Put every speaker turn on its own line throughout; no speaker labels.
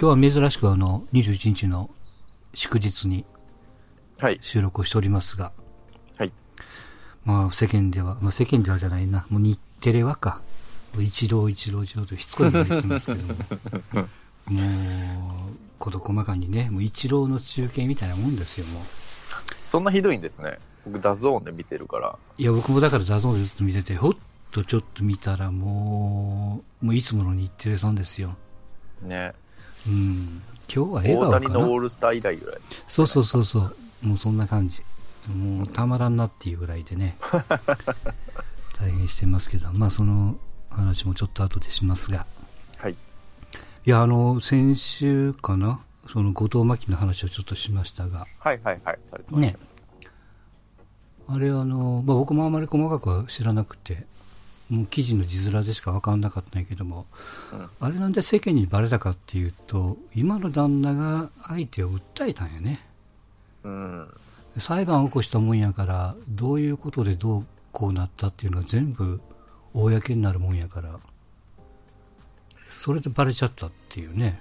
今日は珍しくあの、21日の祝日に
はい。
収録をしておりますが、
はい。
まあ世間では、まあ世間ではじゃないな、もう日テレはか、イチローイチローイチローとしつこいこと言ってますけども、もう、事細かにね、もうイチローの中継みたいなもんですよ、もう。
そんなひどいんですね。僕、 DAZN で見てるから。
いや、僕もだから DAZN でずっと見てて、ほっとちょっと見たらもう、もういつもの日テレさんですよ。
ね。
うん。今日は笑
大
顔かな
谷のオールスター以来ぐらい。
そうそうそうそう。もうそんな感じ。もうたまらんなっていうぐらいでね。大変してますけど、まあその話もちょっと後でしますが。
はい。
いや、あの、先週かな？その後藤真希の話をちょっとしましたが。
はいはいはい。
ね。あれあの、まあ僕もあまり細かくは知らなくて、もう記事の字面でしか分かんなかったんやけども、
うん
あれなんで世間にバレたかっていうと、今の旦那が相手を訴えたんやね。
うん。
裁判を起こしたもんやから、どういうことでどうこうなったっていうのは全部公になるもんやから、それでバレちゃったっていうね。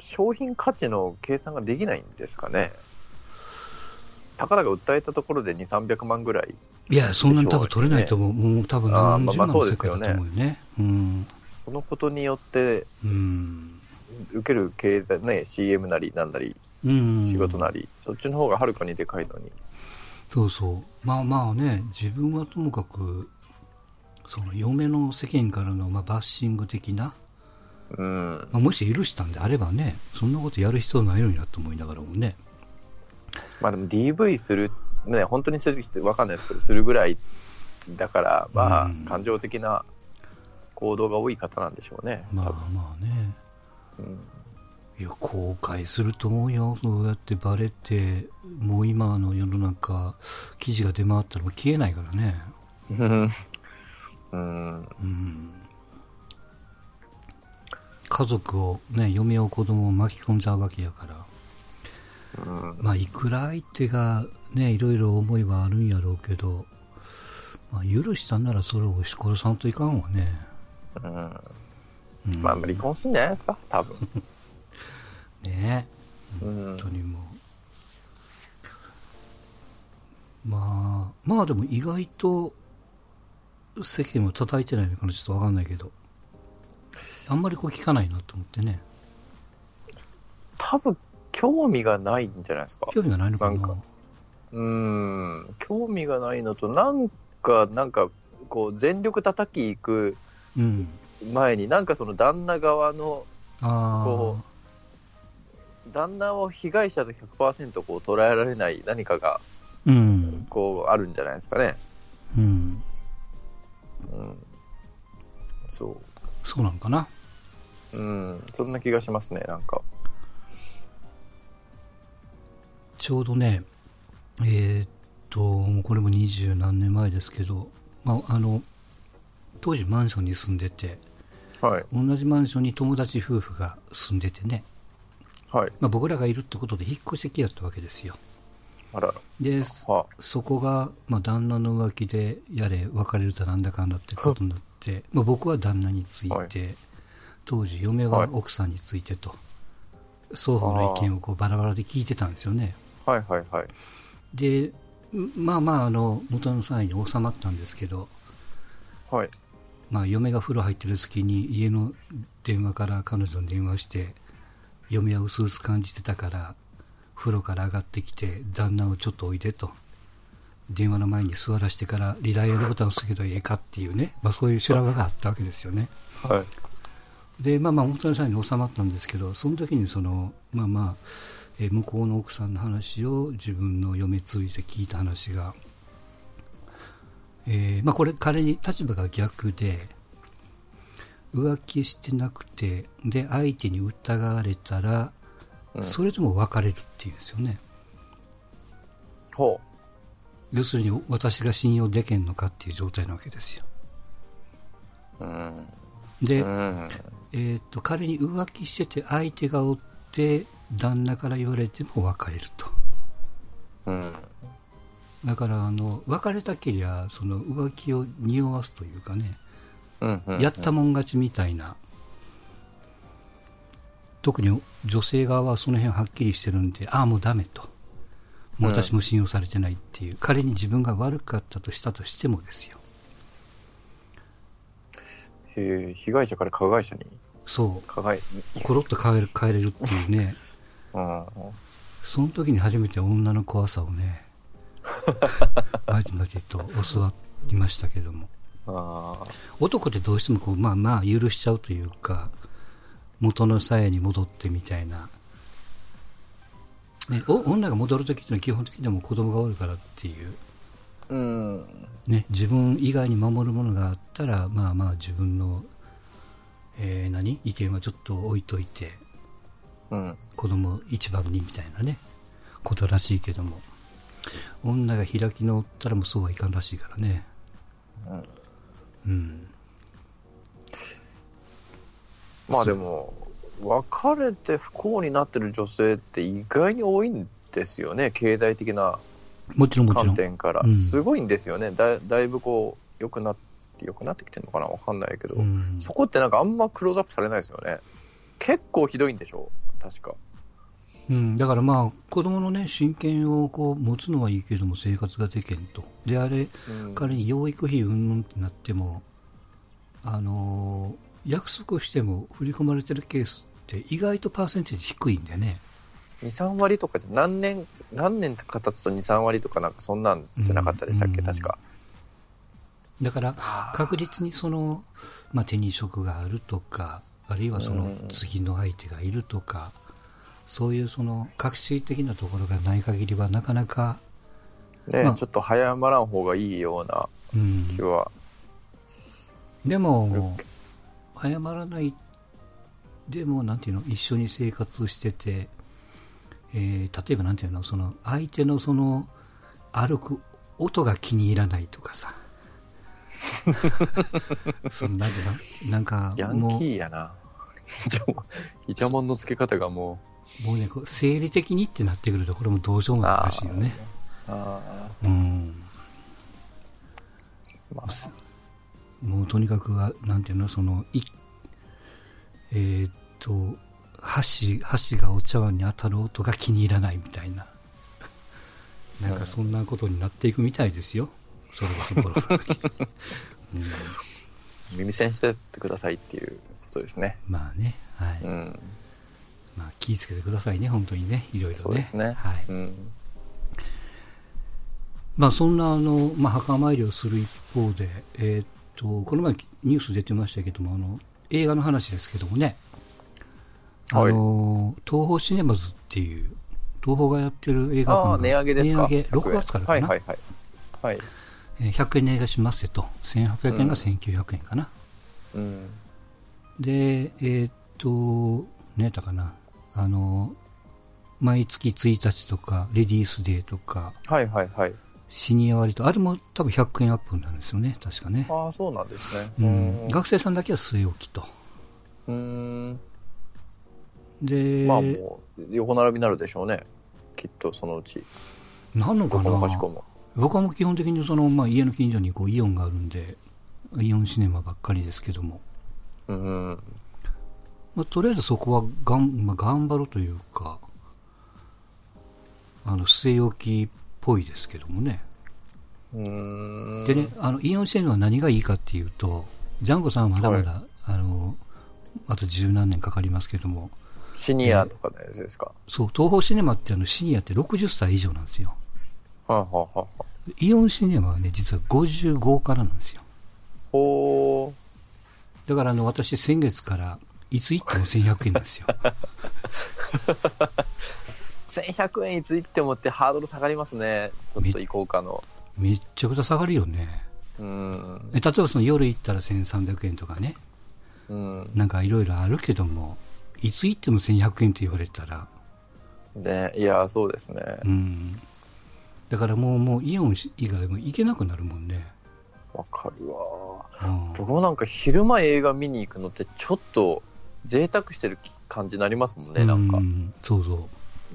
商品価値の計算ができないんですかね。たかだか訴えたところで2、300万ぐらい。
いや、そんなに多分取れないと思う。もう多分何十万の世界だと思うよね。うん。
そのことによって、
うん。
受ける経済、ね、CM なりなんなり、
うん。
仕事なり、そっちの方がはるかにでかいのに。
そうそう。まあまあね、自分はともかく、その嫁の世間からのまあバッシング的な、
うん。
まあ、もし許したんであればね、そんなことやる必要ないのになと思いながらもね。
まあでも DV する、ね、本当にする人わかんないですけど、するぐらいだから、まあ、
うん
感情的な行動が多い方なんでしょうね。
まあまあね。
うん
いや、後悔すると思うよ。そうやってバレて、もう今の世の中、記事が出回ったらもう消えないからね。
うん。
うん。家族をね、嫁を子供を巻き込んじゃうわけやから。
うん。
まあ、いくら相手がね、いろいろ思いはあるんやろうけど、まあ、許したんならそれを押し殺さんといかんわね。
うん
うん、
まあ、離婚するんじゃないですか、多分。
ね
うん
本当にもう。まあ、まあでも意外と世間は叩いてないのかなちょっとわかんないけど。あんまりこう聞かないなと思ってね。
多分、興味がないんじゃないですか。
興味がないのかな
なんかうん。興味がないのと、なんか、なんか、こう、全力叩きいく
うん。
前に、なんかその旦那側の、
あ
こ旦那を被害者と100%こう捉えられない何かが、
あ。うん。
こう、あるんじゃないですかね。
うん。
うん。そ
そうなのかな。
う。うん。そんな気がしますね、なんか。
ちょうどね、えーっと、これも二十何年前ですけど、まあ、あの、当時マンションに住んでて、
はい。
同じマンションに友達夫婦が住んでてね、
はい。
まあ、僕らがいるってことで引っ越してきやったわけですよ。
あらら。
で、
は
そこが、まあ、旦那の浮気でやれ別れるとなんだかんだってことになって、まあ、僕は旦那について、
はい
当時嫁は奥さんについてと、双方の意見をこうバラバラで聞いてたんですよね。
はいはいはい。
で、まあまあ、あの、元の際に収まったんですけど、
はい。
まあ、嫁が風呂入ってる隙に家の電話から彼女に電話して、嫁は薄々感じてたから、風呂から上がってきて、旦那をちょっとおいでと。電話の前に座らせてからリダイヤルボタンを押すけどええかっていうね、まあそういう修羅場があったわけですよね。
はい。
で、まあまあ、元の際に収まったんですけど、その時にその、まあまあ、えー向こうの奥さんの話を自分の嫁通じて聞いた話が、えーまあこれ彼に立場が逆で、浮気してなくて、で、相手に疑われたら、
うん
それでも別れるっていうんですよね。
ほ
要するに私が信用できんのかっていう状態なわけですよ。
う。うん。
で、
うん。
えー、と彼に浮気してて相手がおって旦那から言われても別れると
うん。
だからあの別れたけりゃその浮気を匂わすというかね、
うん。うん
やったもん勝ちみたいな特に女性側はその辺はっきりしてるんで、ああ、もうダメと。もう私も信用されてないっていう、仮に自分が悪かったとしたとしてもですよ。
へえ、被害者から加害者に？
そ
加害、
う、コロッと変える変えれるっていうね、
うん。
その時に初めて女の怖さをね、まじまじと教わりましたけども。男ってどうしてもこう、まあまあ許しちゃうというか、元の鞘に戻ってみたいな。ね、女が戻るときっていうのは基本的にも子供がおるからっていう。
うん。
ね、自分以外に守るものがあったら、まあまあ自分の、えー何意見はちょっと置いといて、
うん。
子供一番にみたいなね、ことらしいけども。女が開き直ったらもうそうはいかんらしいからね。
うん
うん。
まあでも、別れて不幸になってる女性って意外に多いんですよね、経済的な
もちろんもちろ
観
ん。
点から
うん。
すごいんですよね。だだいぶこう、良くなって、良くなってきてるのかなわかんないけど、
うん
そこってなんかあんまクローズアップされないですよね。結構ひどいんでしょ確か。
うん、だからまあ、子供のね、親権をこう持つのはいいけども、生活ができんと。で、あれ、
うん
仮に養育費うんぬんってなっても、あのー約束しても振り込まれてるケースって意外とパーセンテージ低いんでね。
2、3割とかじゃ、何年、何年か経つと2、3割とかなんかそんなんじゃなかったでしたっけ、
うん
確か。
だから、確実にその、まあ、手に職があるとか、あるいはその
うん
次の相手がいるとか、そういうその、革新的なところがない限りはなかなか、
ね、
まあ
ちょっと早まらん方がいいような
うん、
気は。
です
る
も、謝らないでもなんていうの一緒に生活してて、えー例えばなんていうのその相手のその歩く音が気に入らないとかさ。そのなんていうのなんか
ヤン
も
キーやな。イチャモンの付け方がも
うもうねこう生理的にってなってくるとこれもどうしようもないらしいよね。
う、あ
うん
ー。まあ、
もうとにかくはなんていうのそのいえーっと箸箸がお茶碗に当たる音が気に入らないみたいな。なんかそんなことになっていくみたいですよ。それこそコロナの時、うん、
耳栓してってくださいっていうことですね。
まあねはい、
うん。
まあ、気をつけてくださいね本当にねいろいろね。
そうですね。
はい。
うん。
まあ、そんなあの、まあ、墓参りをする一方で、えーっとこの前ニュース出てましたけどもあの映画の話ですけどもね、あ
はい。
の東宝シネマズっていう東宝がやってる映画
ああ、
館が
値上げですか？
値上げ6月からかな、
はいはいはい。はい。
えー100円値上げしますよと。1800円が1900円かな、
うん。
でえーっと何やったかな？あの毎月1日とかレディースデーとか
はいはいはい。
シニア割とあれも多分100円アップになるんですよね確かね
ああ、そうなんですね。
うん、
う
学生さんだけは据え置きと。
ーん。
で、
まあもう、横並びになるでしょうね。きっとそのうち。
なんのかな？僕はもう基本的にその、まあ、家の近所にこうイオンがあるんで、イオンシネマばっかりですけども、
うん。
まあ、とりあえずそこはがん、まあ、頑張るというか、あの、据え置きっぽいですけどもね。でね、あの、イオンシネマは何がいいかっていうと、ジャンゴさんはまだまだ、あの、あと十何年かかりますけども、
シニアとかのやつですか？
そう、東宝シネマってあの、シニアって60歳以上なんですよ。
はあ、はあは
イオンシネマはね、実は55からなんですよ。
ほ
だからあの、私先月から、いつ行っても1100円ですよ。
ー。1100円いつ行ってもってハードル下がりますね。ちょっと行こうかの。
めっちゃくちゃ下がるよね。
うん。
え例えばその夜行ったら1300円とかね、
うん。
なんかいろいろあるけども、いつ行っても1100円って言われたら、
ね、いや、そうですね。
うん。だからもう、もうイオン以外も行けなくなるもんね。
わかるわ。
うん
僕もなんか昼間映画見に行くのってちょっと贅沢してる感じになりますもんね、なんか
う。そうそ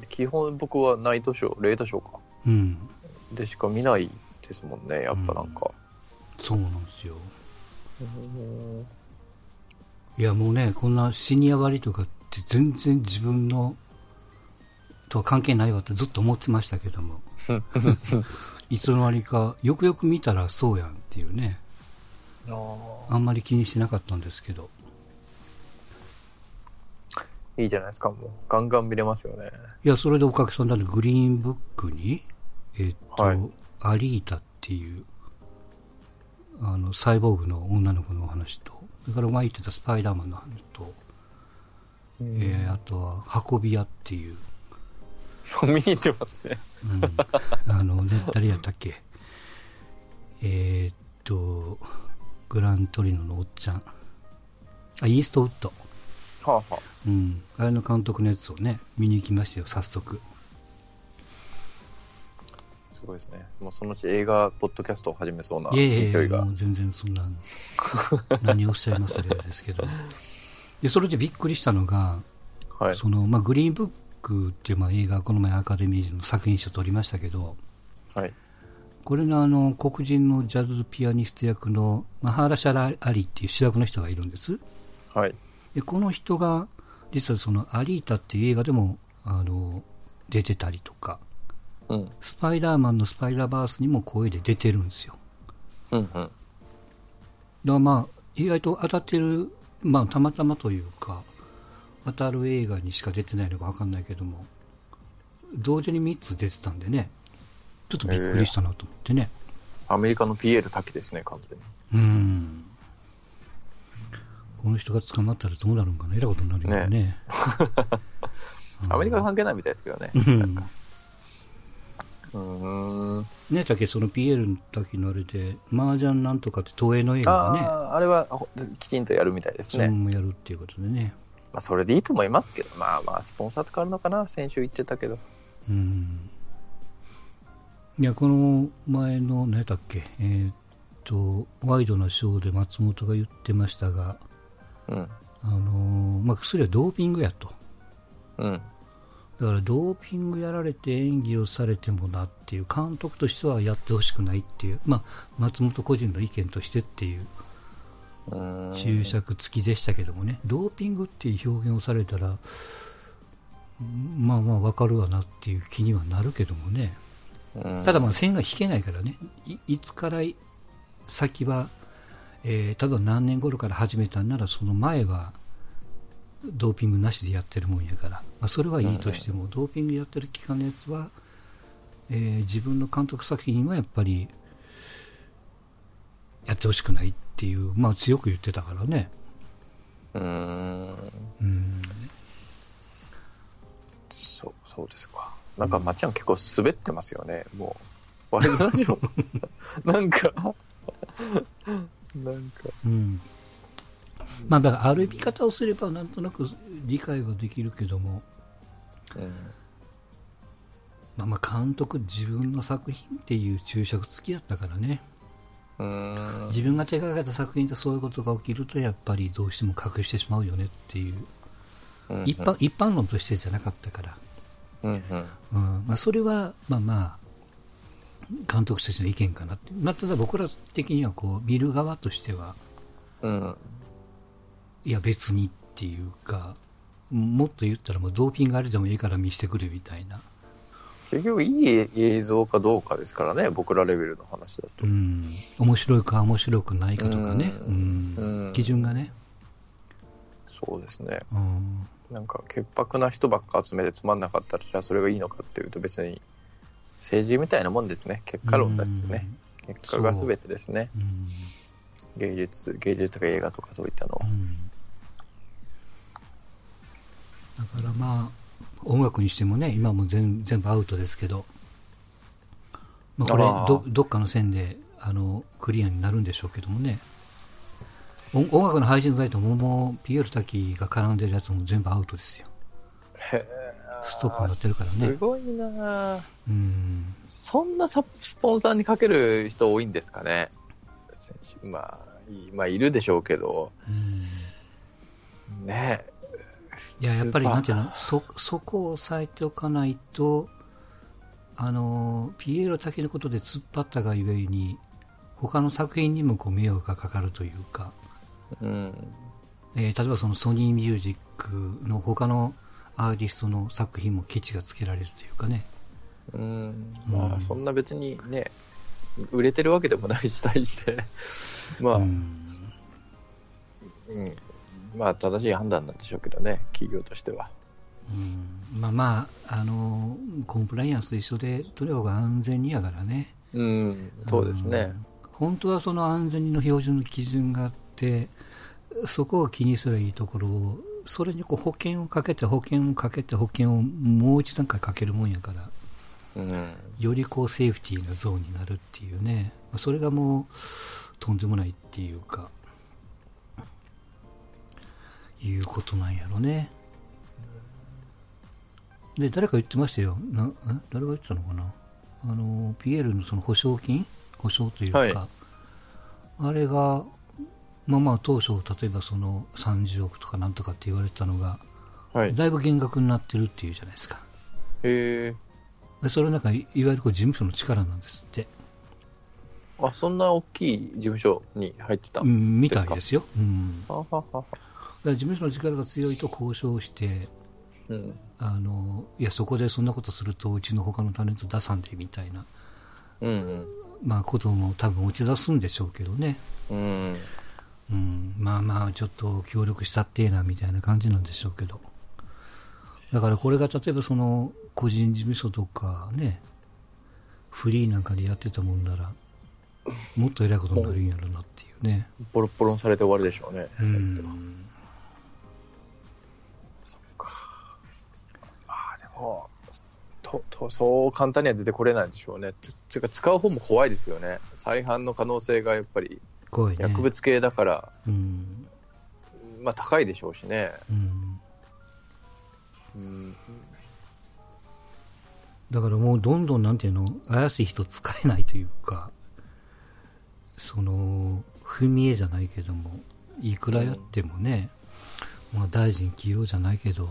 基本僕はナイトショー、レートショーか。
う。うん。
でしか見ないですもんね、やっぱなんか。
そうなんですよ。いやもうね、こんなシニア割とかっって全然自分のとは関係ないわってずっと思ってましたけども いつの間にかよくよく見たらそうやんっていうねあんまり気にしてなかったんですけど
いいじゃないですか、もう。ガンガン見れますよね。
いやそれでおかげさんでグリーンブックにえっと、
はい
アリータっていうあのサイボーグの女の子のお話とそれから前言ってたスパイダーマンの話と、えーあとは運び屋っていう
見に行ってますね。
うん、あのね、誰やったっけ？えーっと、グラントリノのおっちゃん。あ、イーストウッド。
はあはあ。
うん。あれの監督のやつをね、見に行きましたよ、早速。
すごいですね。もうそのうち映画、ポッドキャストを始めそうない
やいやいや、
勢いが
も。う全然そんな、何をおっしゃいますあれですけど。で、それでびっくりしたのが、
はい。
その、まあ、グリーンブックっていう、まあ、映画、この前アカデミーの作品賞取りましたけど、
はい。
これのあの、黒人のジャズピアニスト役の、マハーラシャラ・アリっていう主役の人がいるんです。
はい。
でこの人が実はその「アリータ」っていう映画でもあの出てたりとか
うん。
スパイダーマンのスパイダーバースにも声で出てるんですよ
うんうん。
だからまあ意外と当たってるまあたまたまというか当たる映画にしか出てないのか分かんないけども同時に3つ出てたんでねちょっとびっくりしたなと思ってね、
アメリカのピエール滝ですね、完全に。
うんこの人が捕まったらどうなるんかなえらいことになるよね
アメリカ関係ないみたいですけどね。
うん。ねだけそのピエールの時のあれで麻雀なんとかって東映の映画がね
ああ、あれはほきちんとやるみたいです
それ
ね。
もやるっていうことでね
まあ、それでいいと思いますけど、まあまあ、スポンサーとかあるのかな、先週言ってたけど。
うんいやこの前の何だっけえーっとワイドなショーで松本が言ってましたが
うん。
あのーまあ、薬はドーピングやと。
うん。
だからドーピングやられて演技をされてもなっていう監督としてはやってほしくないっていう、まあ、松本個人の意見としてっていう注釈付きでしたけどもね、ドーピングっていう表現をされたら、うんまあまあわかるわなっていう気にはなるけどもね、
うん。
ただまあ線が引けないからね、いいつから先は、えー、例えば何年頃から始めたんなら、その前はドーピングなしでやってるもんやから、まあ、それはいいとしても、ドーピングやってる期間のやつは、えー自分の監督作品はやっぱりやってほしくないっていう、まあ強く言ってたからね。
うーん。
うん
そう、そうですか。なんか、まっちゃん結構滑ってますよね、もう。ワイドラジオ。なんか、なんか、
うん。まあ、だからある見方をすればなんとなく理解はできるけども、
うん。
まあ、まあ監督自分の作品っていう注釈付きだったからね。自分が手がけた作品とそういうことが起きるとやっぱりどうしても隠してしまうよねっていう。
うん。
一般一般論としてじゃなかったから、
うんうん。
うん。まあ、それはまあまあ監督たちの意見かなって、まあ、ただ僕ら的にはこう見る側としては
うん。
いや別にっていうかもっと言ったらもうドーピングあれでもいいから見せてくれみたいな、
結局、いい映像かどうかですからね、僕らレベルの話だと。
うん、面白いか面白くないかとかね、
う
うん。
うん。
基準がね、
そうですね。
うん。
なんか、潔白な人ばっか集めてつまんなかったら、じゃあそれがいいのかっていうと別に、政治みたいなもんですね。結果論ですね。結果が全てですね。
うん
芸術、芸術とか映画とかそういったの
う。んだからまあ音楽にしてもね今も全全部アウトですけど、まあ、これどどっかの線であのクリアになるんでしょうけどもね音音楽の配信サイトももうピエール滝が絡んでるやつも全部アウトですよ
へ
ストップになってるからね。
すごいな。ぁ
うん
そんなサスポンサーにかける人多いんですかね。選手まあ、いまあ、いるでしょうけど、
うん。
ね。え。
いややっぱりなんていうの？そそこを押さえておかないとあのピエール滝のことで突っ張ったがゆえに他の作品にもこう迷惑がかかるというか、
うん。
えー例えばそのソニーミュージックの他のアーティストの作品もケチがつけられるというかね。
うん。まあ、そんな別にね、売れてるわけでもないし、対して。まあ、
う
うん。
ん
まあ、正しい判断なんでしょうけどね、企業としては。
うんまあまあ、あの、コンプライアンスと一緒で、とにかく安全にやからね。
うん、そうですね。
ん本当はその安全の標準の基準があって、そこを気にすればいいところを、それにこう保険をかけて、保険をかけて、保険をもう一段階かけるもんやから、
うん。
よりこうセーフティーなゾーンになるっていうね、それがもうとんでもないっていうか、いうことなんやろね。で、誰か言ってましたよ。なえ？誰が言ってたのかな？あの、ピエールのその保証金？保証というか、
はい
あれが、まあまあ当初、例えばその30億とかなんとかって言われてたのが、
はい。
だいぶ減額になってるっていうじゃないですか。
へえ。
でそれはなんかい、いわゆるこう事務所の力なんですって。
あ、そんな大きい事務所に入ってた。
うん、みたいですよ。うん。
はははは。
ら事務所の力が強いと交渉して、
うん。
あの、いや、そこでそんなことすると、うちの他のタレント出さんで、みたいな、
うん
まあ、ことも多分打ち出すんでしょうけどね。
うん。うん。
うん。まあまあ、ちょっと協力したってえな、みたいな感じなんでしょうけど。だからこれが例えばその、個人事務所とかね、フリーなんかでやってたもんなら、もっと偉いことになるんやろなっていうね。
ボロッボロにされて終わるでしょうね。
うん。
そっか。ああ、でも、と、と、そう簡単には出てこれないでしょうね。つ、つうか、使う方も怖いですよね。再犯の可能性がやっぱり、
怖いね。
薬物系だから、
うん。
まあ高いでしょうしね。
うん。
うん。
だからもうどんどんなんていうの、怪しい人使えないというか、その、踏み絵じゃないけども、いくらやってもね、まあ大臣起用じゃないけど、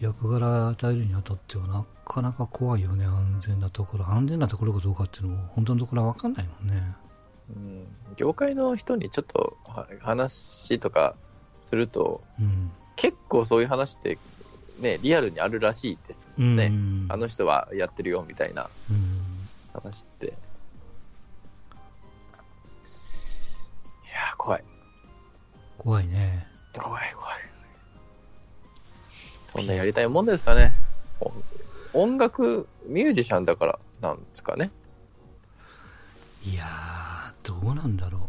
役柄与えるにあたってはなかなか怖いよね、安全なところ。安全なところかどうかっていうのも、本当のところは分かんないもんね。
うん。業界の人にちょっとは話とかすると、
うん。
結構そういう話って、ね、リアルにあるらしいです。ね。
うん。
あの人はやってるよみたいな
うん
話って。いやー、怖い。
怖いね。
怖い、怖い。そんなやりたいもんですかね。お音楽、ミュージシャンだからなんですかね。
いやー、どうなんだろ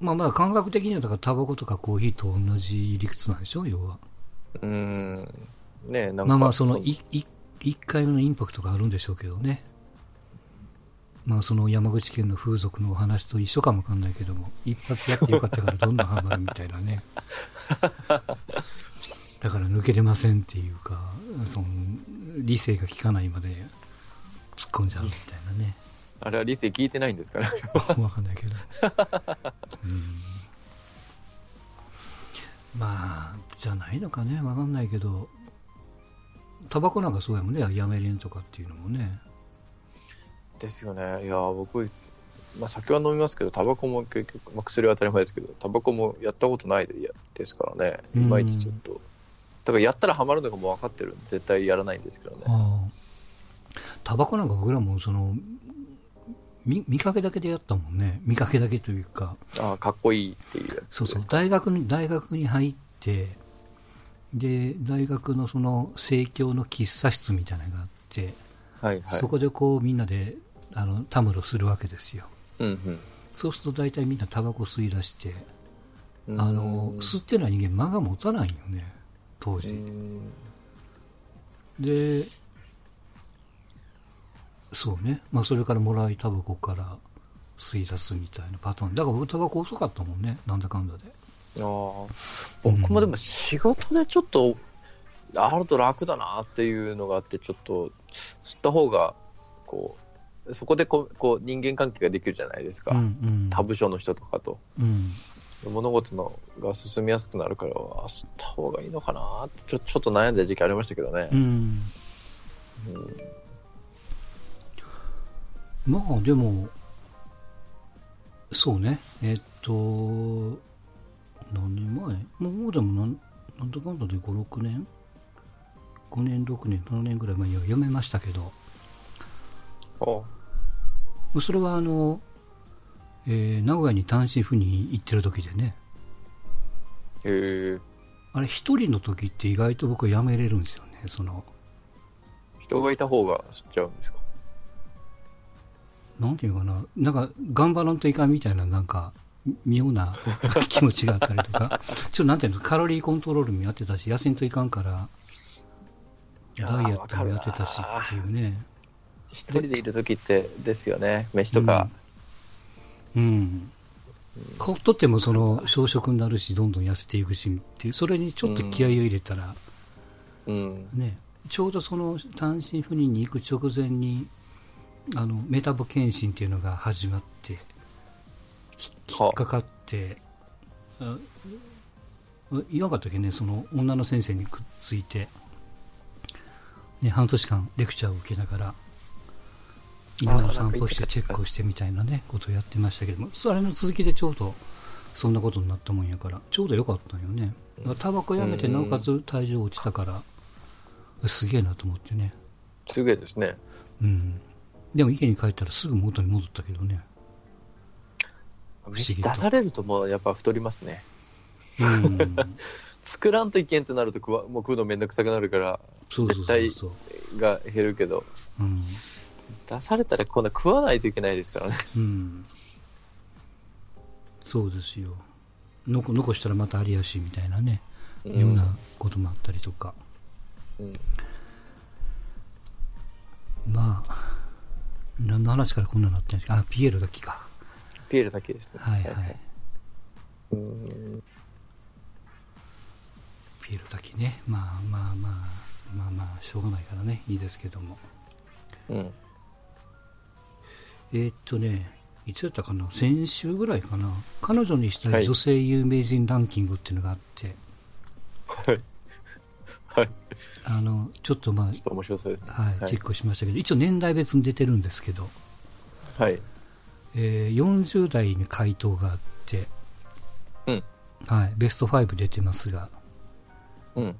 う。まあまあ感覚的にはだからタバコとかコーヒーと同じ理屈なんでしょ要は。
うーん。ねえなんか。
まあまあそのいい一回目のインパクトがあるんでしょうけどね。まあその山口県の風俗のお話と一緒かもわかんないけども、一発やってよかったからどんどんハマるみたいなね。だから抜けれませんっていうか、その理性が効かないまで突っ込んじゃうみたいなね。
あれは理性聞いてないんですかね。
わかんないけど。うん、まあ、じゃないのかね、わかんないけど、タバコなんかそうやもんね、やめれんとかっていうのもね。
ですよね。いや、僕、まあ酒は飲みますけど、タバコも結局、まあ薬は当たり前ですけど、タバコもやったことないでやですからね。いまいちちょっと。だからやったらハマるのがもう分かってるんで、絶対やらないんですけどね。
タバコなんか僕らもその、見見かけだけでやったもんね。見かけだけというか、
ああ、かっこいいっていう
そうそう、大学に、大学に入って、で、大学のその、生協の喫茶室みたいなのがあって、
はいはい。
そこでこうみんなで、あの、たむろするわけですよ。
うん
そうすると大体みんなタバコ吸い出して、
うん。
あの、吸ってない人間間が持たないよね、当
う
時。
ん
で、そうね。まあそれからもらいタバコから吸い出すみたいなパターン。だから僕タバコ遅かったもんね、なんだかんだで。
ああ僕もでも仕事でちょっとあると楽だなっていうのがあってちょっと吸った方がこうそこでこうこう人間関係ができるじゃないですか、
うんうん。
他部署の人とかと
うん。
物事のが進みやすくなるからあ吸った方がいいのかなってちょちょっと悩んだ時期ありましたけどね
う、ん。
うん
まあでも、そうね。えっと、何年前？もうでもなんなんだかんだで5、6年 ?5 年、6年、7年ぐらい前には読めましたけど、
あ
それはあの、えー名古屋に単身赴任行ってる時でね、
へえ。
あれ一人の時って意外と僕はやめれるんですよね。その、
人がいた方が知っちゃうんですか？
なんていうかな、なんか頑張らんといかんみたいななんか、妙な 気持ちがあったりとか、ちょっとなんていうの、カロリーコントロールもやってたし、痩せんといかんから、ダイエットもやってたしっていうね。
一人でいる時ってですよね。飯とか。
うん。ほっとってもその小食になるし、どんどん痩せていくしっていう、それにちょっと気合を入れたら、
うん。
ね、ちょうどその単身赴任に行く直前に、あの、メタボ検診っていうのが始まって、ひ引っかかって、あ言わなかったっけね、その女の先生にくっついて、ね、半年間レクチャーを受けながら、犬の散歩してチェックをしてみたいなね、ことをやってましたけども、それの続きでちょうどそんなことになったもんやから、ちょうどよかったんよね。タバコやめて、
うん
なおかつ体重落ちたから、すげえなと思ってね。
すげえですね。
うん。でも家に帰ったらすぐ元に戻ったけどね。不思議と
出されるともうやっぱ太りますね。
うん。
作らんといけんとなると食わもう食うのめんどくさくなるから、
そうそうそうそう。
が減るけど、
うん。
出されたら今度は食わないといけないですからね。
うん。そうですよ。残残したらまたありやしみたいなね、
うん
ようなこともあったりとか。
うん
まあ、何の話からこんなになってるんですか？あ、ピエールだけか。
ピエールだけですね。
はいはい。
うん
ピエールだけね。まあまあまあ、まあまあ、しょうがないからね、いいですけども。
うん。
えーっとね、いつだったかな、先週ぐらいかな、彼女にした
はいい
女性有名人ランキングっていうのがあって、
はい。はい。
あのちょっとま
ちょっと面白そうですね。
あ、はい、
はい
チェックしましたけど、一応年代別に出てるんですけど、
はい。
えー40代に回答があって、
うん。
はい、ベスト5出てますが、
うん。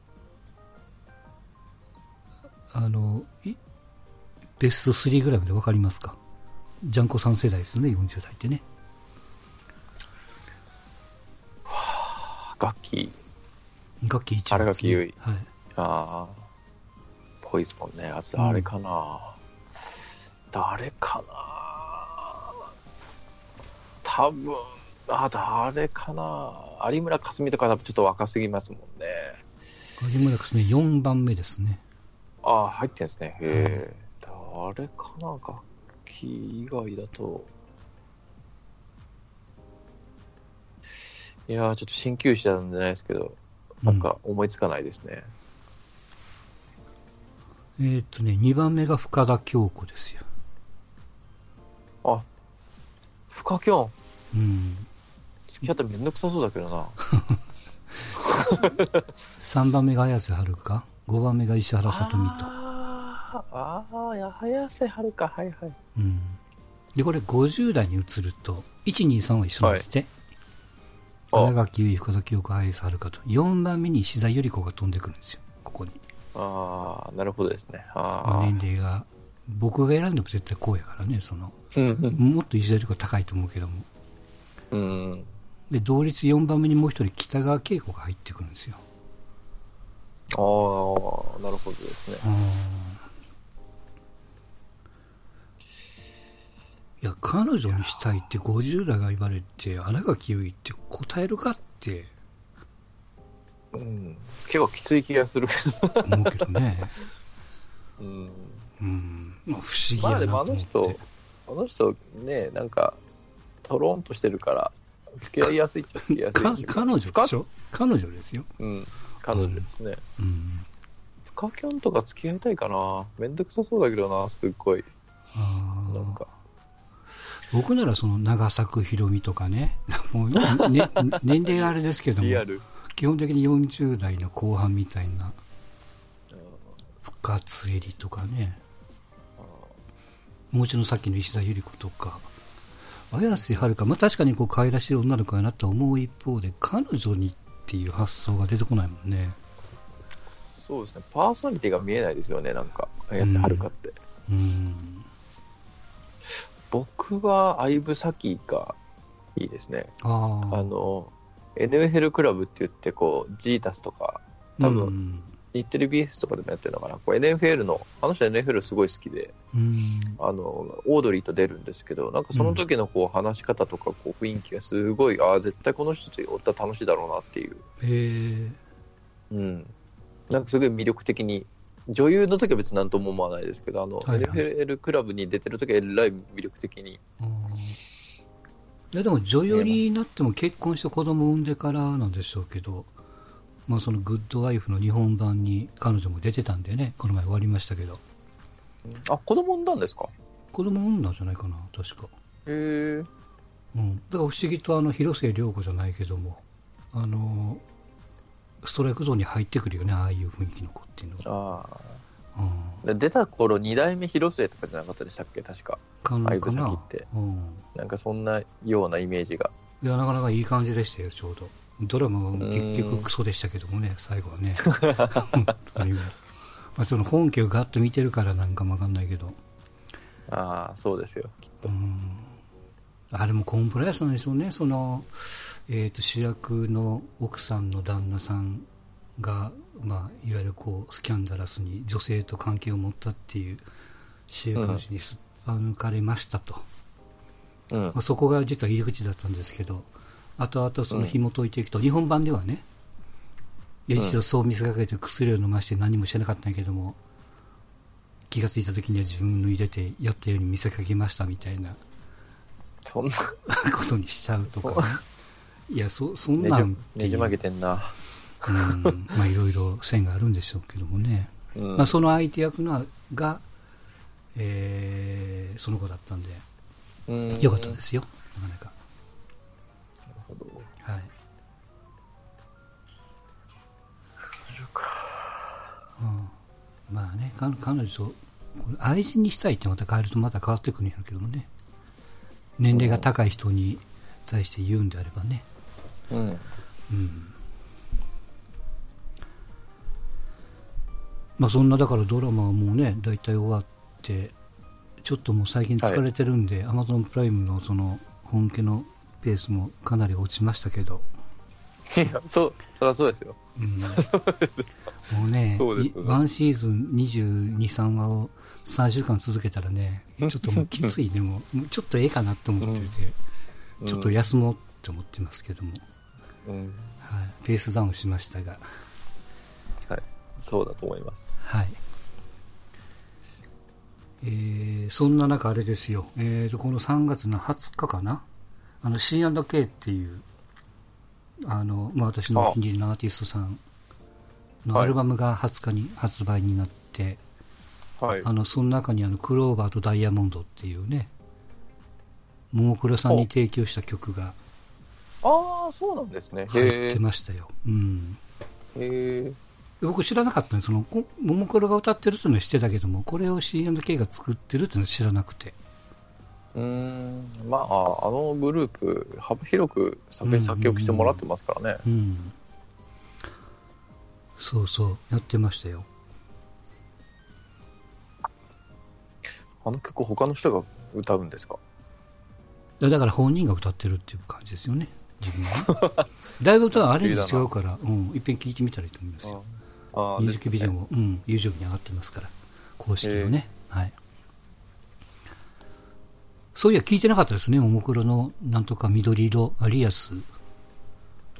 あのいベスト3ぐらいまで分かりますか？ジャンコさん世代ですね、40代ってね。
楽器。
楽器一番です、ね。
新垣結
はい。
ああ。ポイズンね。あと誰かな、誰かな多分、あ、誰かな有村架純とか多分ちょっと若すぎますもんね。
有村架純4番目ですね。
ああ、入ってんですね。へえ。誰かな楽器以外だと。いやー、ちょっと鍼灸師なんじゃないですけど、なんか思いつかないですね。
えーっとね、2番目が深田恭子ですよ。
あ、フカキョン。
うん。
付き合ったらめんどくさそうだけどな。
3番目が綾瀬はるか、5番目が石原さとみと。
あーあー、や早瀬はるか。はいはい。
うん。で、これ50代に移ると、1、2、3は一緒なんですって。
あ
新垣結衣、深田恭子、綾瀬はるかと。4番目に石田ゆり子が飛んでくるんですよ。ここに。
ああ、なるほどですね。ああ。
年齢が。僕が選んでも絶対こうやからね、その、
うん
もっと石田ゆり子は高いと思うけども。
うん。うん。
で、同率4番目にもう一人北川景子が入ってくるんですよ。
ああ、なるほどですね。
いや、彼女にしたいって50代が言われて、新垣結衣って答えるかって
うん。結構きつい気がするけ
思うけどね。
ど。うん。
うん。まあ、不思議
まあで
やな
もあの人あの人ね、なんか、とろんとしてるから、付き合いやすいっちゃ付き合いやすい
彼女でしょ？彼女ですよ。
うん。彼女ですね。
うん。
フカキョンとか付き合いたいかな。めんどくさそうだけどな、すっごい。
あー
なんか。
僕ならその長作ひろみとかね、もう、ね、年齢あれですけども、
リアル。
基本的に40代の後半みたいな、深津絵里とかね、もう一度さっきの石田ゆり子とか、綾瀬はるか、まあ、確かにこう可愛らしい女の子やなと思う一方で彼女にっていう発想が出てこないもんね。
そうですね、パーソナリティが見えないですよね、なんか、綾瀬はるかって。
うん。
僕は相武咲がいいですね。
ああ
あの、NFL クラブって言って、こう、ジータスとか、多分、
うん。
日テレ BS とかでもやってるのかな、こう NFL の、あの人 NFL すごい好きで、
うん。
あの、オードリーと出るんですけど、なんかその時のこう話し方とかこう雰囲気がすごい、ああ、絶対この人とおったら楽しいだろうなっていう、
へえ。
うん。なんかすごい魅力的に、女優の時は別になんとも思わないですけど、あの、
はいはい。
NFL クラブに出てる時はえらい魅力的に、
いやでも女優になっても結婚して子供産んでからなんでしょうけど、まあ、そのグッドワイフの日本版に彼女も出てたんでね。この前終わりましたけど。
あ、子供産んだんですか？
子供産んだんじゃないかな確か、
へえ。
うん、だから不思議とあの広末涼子じゃないけどもあのストライクゾーンに入ってくるよねああいう雰囲気の子っていうのは、
あ
うん、
出た頃、二代目広末とかじゃなかったでしたっけ？確か。相武咲って。
うん
なんかそんなようなイメージが。
いやなかなかいい感じでしたよちょうどドラマは結局クソでしたけどもね最後はね まあその本家をガッと見てるからなんかもわかんないけど
ああ、そうですよ。きっと。
うんあれもコンプライアンスなんでしょうねその、えー、と主役の奥さんの旦那さんが、まあ、いわゆるこうスキャンダラスに女性と関係を持ったっていう週刊誌にすっぱ抜かれましたと、
うん。
まあ、そこが実は入り口だったんですけど後々その紐解いていくと、日本版ではね一度そう見せかけて薬を飲まして何もしてなかったんやけども気がついた時には自分の入れてやったように見せかけましたみたいな。
そんな、
ことにしちゃうとかね。いやそそん
ね
なん
ねじ曲げてんな。
うんまあいろいろ線があるんでしょうけどもね、
うん
まあ、その相手役のが、えーその子だったんで
うん
よかったですよなかなか
なるほど。
はい
か
うんまあね、か彼女と、愛人にしたいってまた変えるとまた変わってくるんやけどもね。年齢が高い人に対して言うんであればね。
うん。
うん。まあそんな、だからドラマはもうね、大体終わって、ちょっともう最近疲れてるんで、アマゾンプライムのその本家のペースもかなり落ちましたけど、
いや、そう、そりゃそうですよ。
うん、もうね ワンシーズン22、3話を3週間続けたらね、ちょっともうきつい、でも、もうちょっとええかなって思ってて、ちょっと休もうって思ってますけども、
うん。
はい、ペースダウンしましたが、
はい。そうだと思います。
はい。えーそんな中、あれですよ、えーと、この3月の20日かな、あの C&K っていう、あのまあ、私のお気に入りのアーティストさんの
はい
アルバムが20日に発売になって、
はい。
あのその中にあのクローバーとダイヤモンドっていうね、ももクロさんに提供した曲が
ああ、そうなんですね。
入
へ
ってましたよ。うん
え。へえ。
で僕知らなかったんですそのこももクロが歌ってるっていうのは知ってたけどもこれを C&K が作ってるっていうのは知らなくて。
うーん。まあ、あのグループ、幅広く作品作曲してもらってますからね。
うん。そうそう。やってましたよ。
あの曲、他の人が歌うんですか？
だだから本人が歌ってるっていう感じですよね。自分はね。だいぶ歌はアレンジ違うから、うん、いっぺん。聞いてみたらいいと思いますよミュージックビデオ
も。
も、うん、YouTube に上がってますから公式のね、はいそういや聞いてなかったですねももクロのなんとか緑色アリアス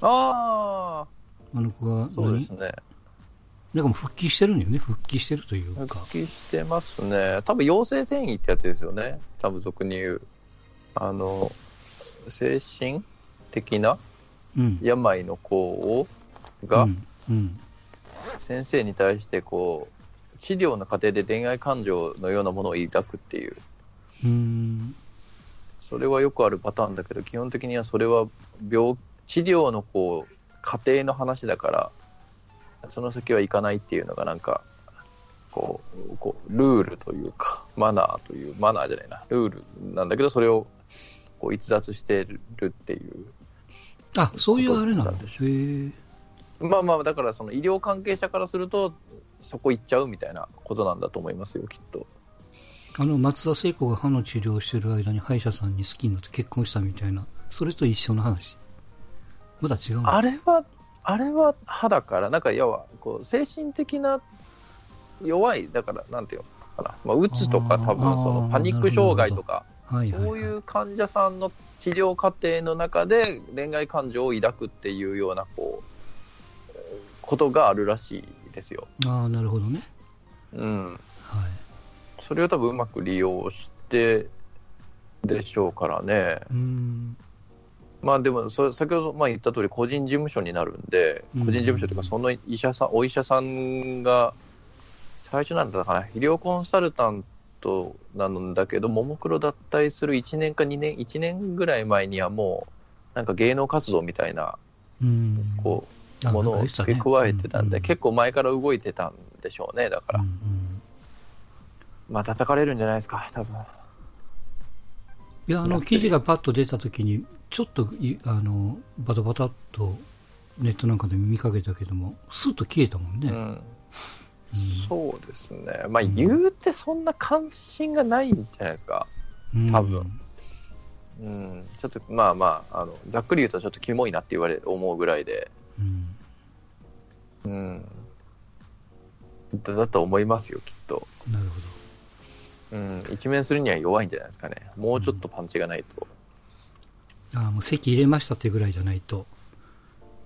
あ
あの子が
あ、そうです
何？
ね。
なんかもう復帰してるんよね復帰してるというか
復帰してますね。多分、妖精転移ってやつですよね。多分、俗に言う。あの、精神的な
うん
病の子を、が、
うんうん
先生に対して、こう、治療の過程で恋愛感情のようなものを抱くっていう。
うん
それはよくあるパターンだけど、基本的にはそれは病、治療のこう、過程の話だから、その先はいかないっていうのがなんか、こう、こうルールというか、マナーという、マナーじゃないな、ルールなんだけど、それをこう逸脱してるっていう。
あ、そういうあれな
んでしょ
へえ。
まあまあ、だからその医療関係者からすると、そこ行っちゃうみたいなことなんだと思いますよ、きっと。
あの、松田聖子が歯の治療をしてる間に歯医者さんに好きになって結婚したみたいな、それと一緒の話。まだ違うの？
あれは、あれは歯だから、なんか要は、こう、精神的な弱い、だから、なんていうのかな。まあ、うつとか多分、そのパニック障害とか、
はいはい、はい。
そういう患者さんの治療過程の中で恋愛感情を抱くっていうような、こう、ことがあるらしいですよ。
ああ、なるほどね。
うん。
はい。
それを多分うまく利用してでしょうからね。
うーん。
まあでもそれ、先ほどまあ言った通り、個人事務所になるんで、
うん
個人事務所というか、その医者さん、お医者さんが、最初なんだかな、医療コンサルタントなんだけど、ももクロ脱退する1年か2年、1年ぐらい前にはもう、なんか芸能活動みたいな。こ
あ
う、ものを付け加えてたんで、結構前から動いてたんでしょうね、だから。
うんうん
まあ、叩かれるんじゃないですか、多分。
いや、あの、記事がパッと出たときに、ちょっとい、あの、バタバタっとネットなんかで見かけたけども、スッと消えたもんね。
うん。そうですね。まあ、言うてそんな関心がないんじゃないですか。
うん
多分うん。ちょっと、まあまあ、あの、ざっくり言うとちょっとキモいなって言われ、思うぐらいで、
うん。
うん。だだと思いますよ、きっと。
なるほ
うん。一面するには弱いんじゃないですかね。もうちょっとパンチがないと。
ど。ああ、もう席入れましたってぐらいじゃないと。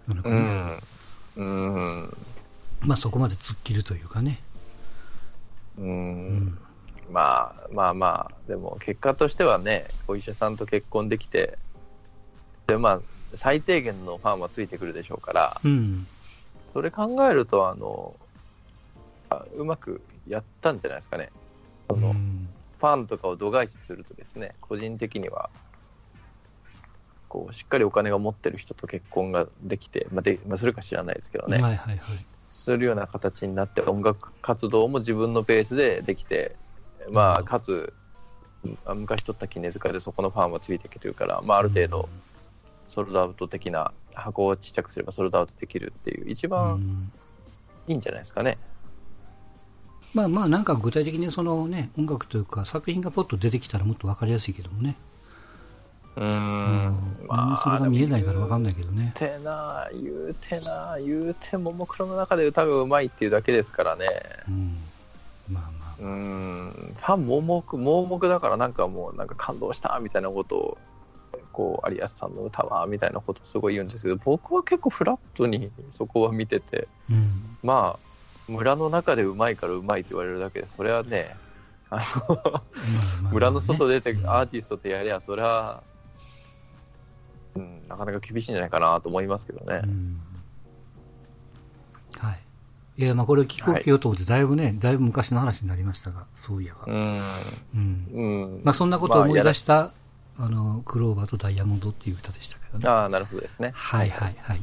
なのか
う
ね。
ん。うん。
まあそこまで突っ切るというかね。
う。
うんん。
まあまあまあ、でも結果としてはね、お医者さんと結婚できて、でまあ、最低限のファンはついてくるでしょうから、
うん。
それ考えると、あの、あうまくやったんじゃないですかね。あの、
うん
ファンとかを度外視するとですね、個人的には、こう、しっかりお金が持ってる人と結婚ができて、まあ、で、まあ、それか知らないですけどね、
はいはいはい。
するような形になって、音楽活動も自分のペースでできて、まあ、かつ、あ昔取った絹塚でそこのファンはついてきてるから、まあ、ある程度、ソールドアウト的な箱をちっちゃくすればソールドアウトできるっていう、一
う
番
ん
いいんじゃないですかね。
まあまあなんか具体的にそのね、音楽というか作品がポッと出てきたらもっとわかりやすいけどもね。
う
ん
ん。
まあ、それが見えないからわかんないけどね。
言うてな、言うてな、言うてももクロの中で歌がうまいっていうだけですからね。
うん。まあまあ。
うーん。ファン盲目、盲目だからなんかもうなんか感動したみたいなことを、こう、有安さんの歌は、みたいなことすごい言うんですけど、僕は結構フラットにそこは見てて、
うん。
まあ、村の中でうまいからうまいって言われるだけで、それはね、あの、村の外出て
うん
アーティストってやりゃ、それは、うん、なかなか厳しいんじゃないかなと思いますけどね
う。んはい。いや、まあこれ聞こう
はい
聞こうと思って、だいぶね、だいぶ昔の話になりましたが、そういえば。
うん。
うん。
うん。
まあそんなことを思い出した、あの、クローバーとダイヤモンドっていう歌でしたけどね。
ああ、なるほどですね。
はいはいはい。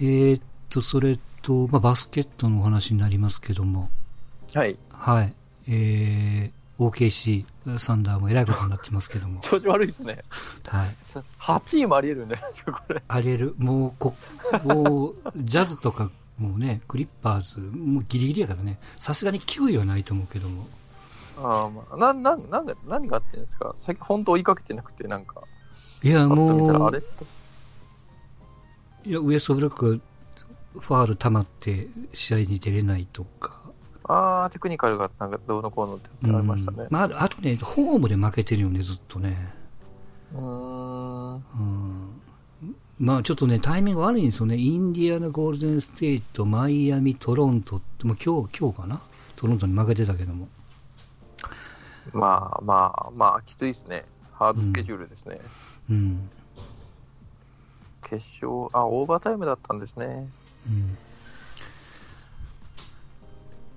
えーっと、それと、まあバスケットのお話になりますけども、
はい。
はい。えー、OKC、サンダーもえらいことになってますけども、
調子悪いですね。
はい。
8位もあり得るんじゃないですか、これ。
ありえる。もう、こ、もう、ジャズとか、もうね、クリッパーズ、もうギリギリやからね、さすがに9位はないと思うけども、
ああ、まあ、な、な、なんが、何があってんですか？最近本当追いかけてなくて、なんか、
いや、もう。いや、ウエストブルックがファール溜まって試合に出れないとか、
ああ、テクニカルが、なんか、どうのこうのってありましたね
うん。まあ、あとね、ホームで負けてるよね、ずっとね。
うーん。
うんまあちょっとね、タイミング悪いんですよね。インディアナ、ゴールデンステート、マイアミ、トロントって、もう今日、今日かな？トロントに負けてたけども。
まあまあまあ、きついですね。ハードスケジュールですね。
うん。
決勝、あ、オーバータイムだったんですね。
うん。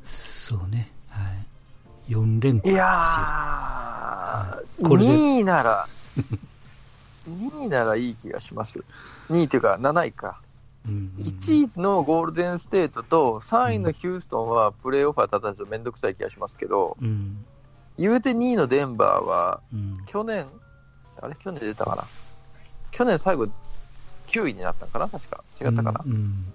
そうね。はい。4連覇ですよ。
いやー、
これで
2位なら、2位ならいい気がします。2位っていうか、7位か。
うん
1位のゴールデンステートと3位のヒューストンはプレーオフは立たずめんどくさい気がしますけど、
うん。
言うて2位のデンバーは、
うん。
去年、あれ？去年出たかな？去年最後9位になったのかな？確か。違ったかな、
うん。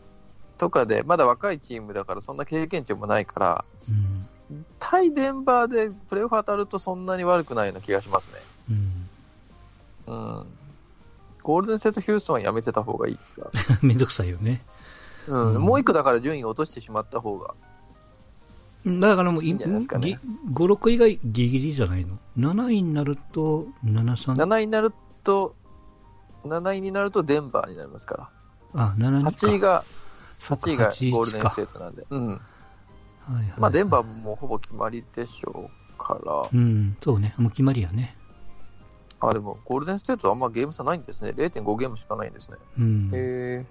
とかで、まだ若いチームだからそんな経験値もないから、
うん。
対デンバーでプレーオフ当たるとそんなに悪くないような気がしますね。
うん。
うん。ゴールデンステート・ヒューストンはやめてた方がいい気が。
めんどくさいよね。
うん。
うん
もう一個だから順位を落としてしまった方が。
だからもう、い
いいんじゃないですかね
ぎ5、6以外ギリギリじゃないの ?7 位になると、7、3?
7位になると、7位になるとデンバーになりますから。
あ、7位か。
8位が、
そっか
8位が
8
ゴールデン
か
ステートなんで。うん。
はいはいはい
まあデンバーもほぼ決まりでしょうから。
うん、そうね。もう決まりやね。
あ、でもゴールデンステートはあんまゲーム差ないんですね。0.5ゲームしかないんですね。
うん。
へえ。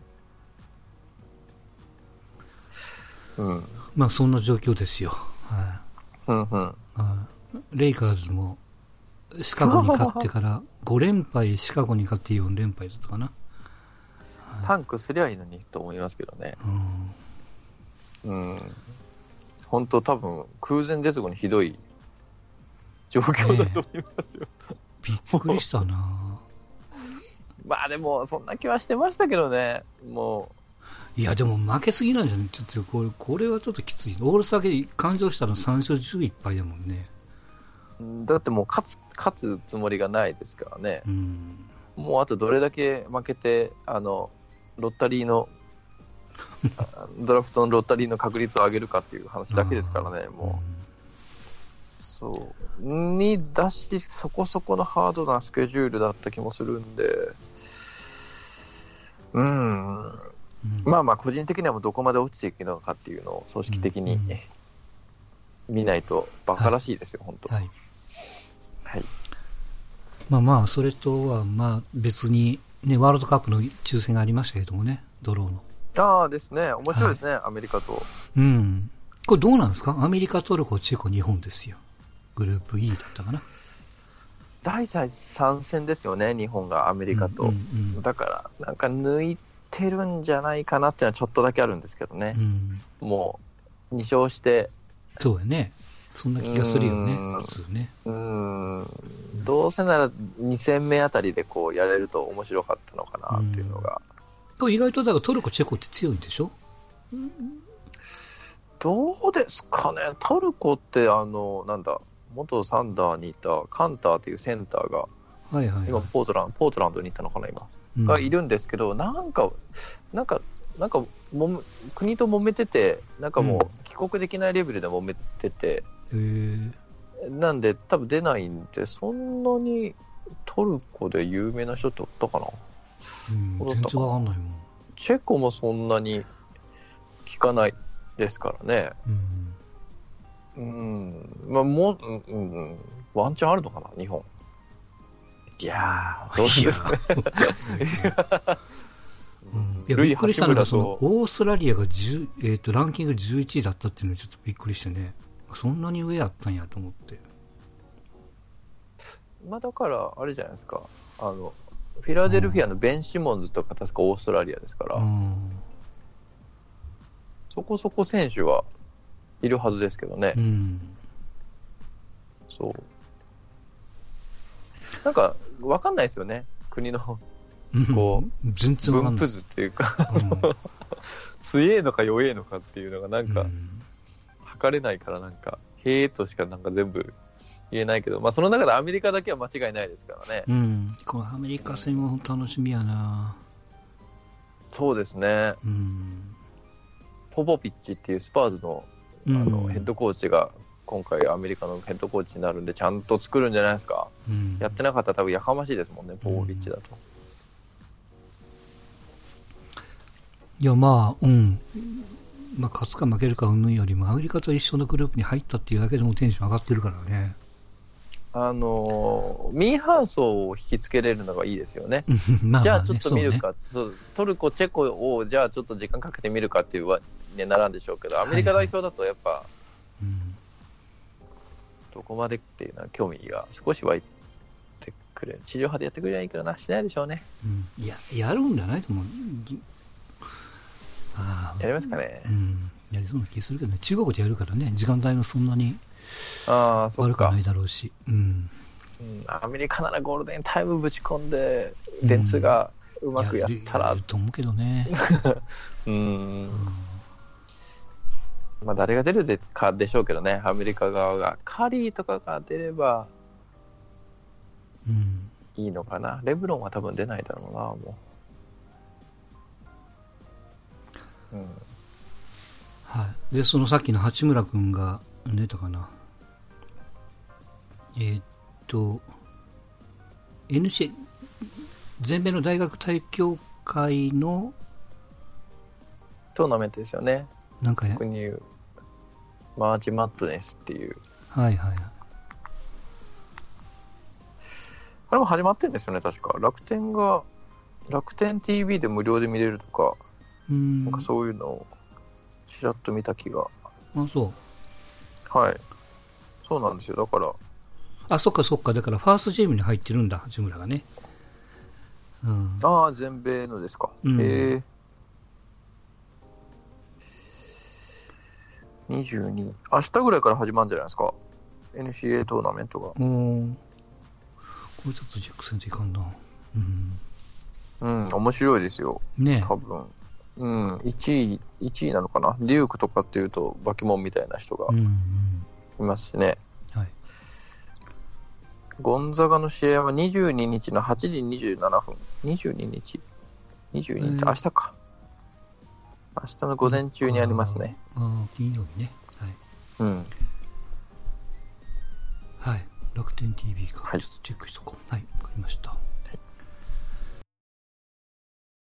うん。
まあそんな状況ですよ。は
うんうん。
レイカーズも、シカゴに勝ってから、5連敗、シカゴに勝って4連敗だったかな。
タンクすりゃいいのにと思いますけどね。
うん。
うん。本当多分空前絶後にひどい状況だと思いますよ。
びっくりしたな
まあでも、そんな気はしてましたけどね。も
いや、でも負けすぎなんじゃない？ちょっとこれ、これはちょっときつい。オールスターで感情したら3勝11敗だもんね。
う、だってもう勝つ、勝つつもりがないですからね。
うん。
もうあとどれだけ負けて、あの、ロッタリーの、あ ドラフトのロッタリーの確率を上げるかっていう話だけですからね、もう。そう。に出し、そこそこのハードなスケジュールだった気もするんで、うん。
うん。
まあまあ、個人的にはもうどこまで落ちていくのかっていうのを組織的に
うん
見ないとバカらしいですよ、本当。
はい。
はい。
まあまあ、それとは、まあ別に、ね、ワールドカップの抽選がありましたけれどもね、ドローの。
ああですね、面白いですね、アメリカと。
うん。これどうなんですか？アメリカ、トルコ、チェコ、日本ですよ。グループ E だったかな。
第3戦ですよね、日本がアメリカと。
うんうん
だから、なんか抜いてるんじゃないかなっていうのはちょっとだけあるんですけどね
う。ん。
もう、2勝して、
そうやね。そんな気がするよね
うん、
普通ね。
うーん、どうせなら2戦目あたりでこうやれると面白かったのかなっていうのが。
これ意外とだからトルコ、チェコって強いんでしょ？
どうですかね、トルコって、あの、なんだ、元サンダーにいたカンターというセンターが、
はいはい、
今
はい
ポートランド、ポートランドに行ったのかな、今。
うん。
がいるんですけど、なんか、なんか、なんかもめ、国と揉めてて、なんかも
うん
う、帰国できないレベルで揉めてて、
へー
なんで、多分出ないんで、そんなにトルコで有名な人っておったかな？
うん、全然わかんないもん。
チェコもそんなに聞かないですからね。
うん。
うん、まあ、もう、うん、うんうん、ワンチャンあるのかな、日本。いやー、どうしよう。
うんいやびっくりしたのが、オーストラリアが10、えっ、と、ランキング11位だったっていうのはちょっとびっくりしてね。そんなに上やったんやと思って。
まあ、だから、あれじゃないですか。あの、フィラデルフィアのベン・シモンズとか確かオーストラリアですから、
うん。
そこそこ選手はいるはずですけどね。
うん。
そう。なんか、わかんないですよね。国のこ
う、全然。
分布図っていうか、
うん
強えのか弱えのかっていうのがなんか、
うん
測れないからなんか、へえとしかなんか全部言えないけど、まあその中でアメリカだけは間違いないですからね。
うん。このアメリカ戦も楽しみやな
そうですね。
うん。
ポポピッチっていうスパーズのあ
うん
のヘッドコーチが今回アメリカのヘッドコーチになるんでちゃんと作るんじゃないですか？
うん
やってなかったら多分やかましいですもんね、ポポピッチだと。
いや、まあ、うん。まあ、勝つか負けるか云々よりも、アメリカと一緒のグループに入ったっていうだけでもテンション上がってるからね。
あのーミーハー層を引きつけれるのがいいですよね。
まあまあ、ね、
じゃあちょっと見る
そうね
か、そうトルコ、チェコをじゃあちょっと時間かけてみるかっていうわねならんでしょうけど、アメリカ代表だとやっぱ、
うん
どこまでっていうのは興味が少し湧いてくれ、地上波でやってくれりゃいいからな、しないでしょうね。
うん。いや、やるんじゃないと思う。
やりますかね
う。ん。やりそうな気するけどね。中国でやるからね、時間帯もそんなに
あ
悪くな。いだろうし。うん。
うんアメリカならゴールデンタイムぶち込んで、電通がうまくやったら
やる、と思うけどね。
うん。まあ、誰が出るでかでしょうけどね、アメリカ側が。カリーとかが出れば
うん。
いいのかな。レブロンは多分出ないだろうな、もう。うん。
はい。で、そのさっきの八村君が出たかな。えーっと、NC、全米の大学体協会の、
トーナメントですよね。
なんかや、
特に言う、マーチマットネスっていう。
はいはいはい。
あれも始まってんですよね、確か。楽天が、楽天 TV で無料で見れるとか、
うん。
なんかそういうのをちらっと見た気が。
あ、そう。
はい。そうなんですよ。だから、
あ、そっかそっか。だからファーストチームに入ってるんだ、八村がね。うん。
ああ、全米のですか。
うん
へえ。22。明日ぐらいから始まるんじゃないですか？NCA トーナメントが。
おーこれちょっとチェックせんといかんな。うん。
うん、面白いですよ。
ね
多分。うん、1位、1位なのかな？デュークとかっていうと、バケモンみたいな人が
うんうん。
いますしね。
はい。
ゴンザガの試合は22日の8時27分。22日 ?22 日、
えー
明日か。明日の午前中にありますね。
あー。あー金曜日ね。
うん。
はい。はい。楽天 TV か。
はい
ちょっとチェックしとこう。はい。わかりました。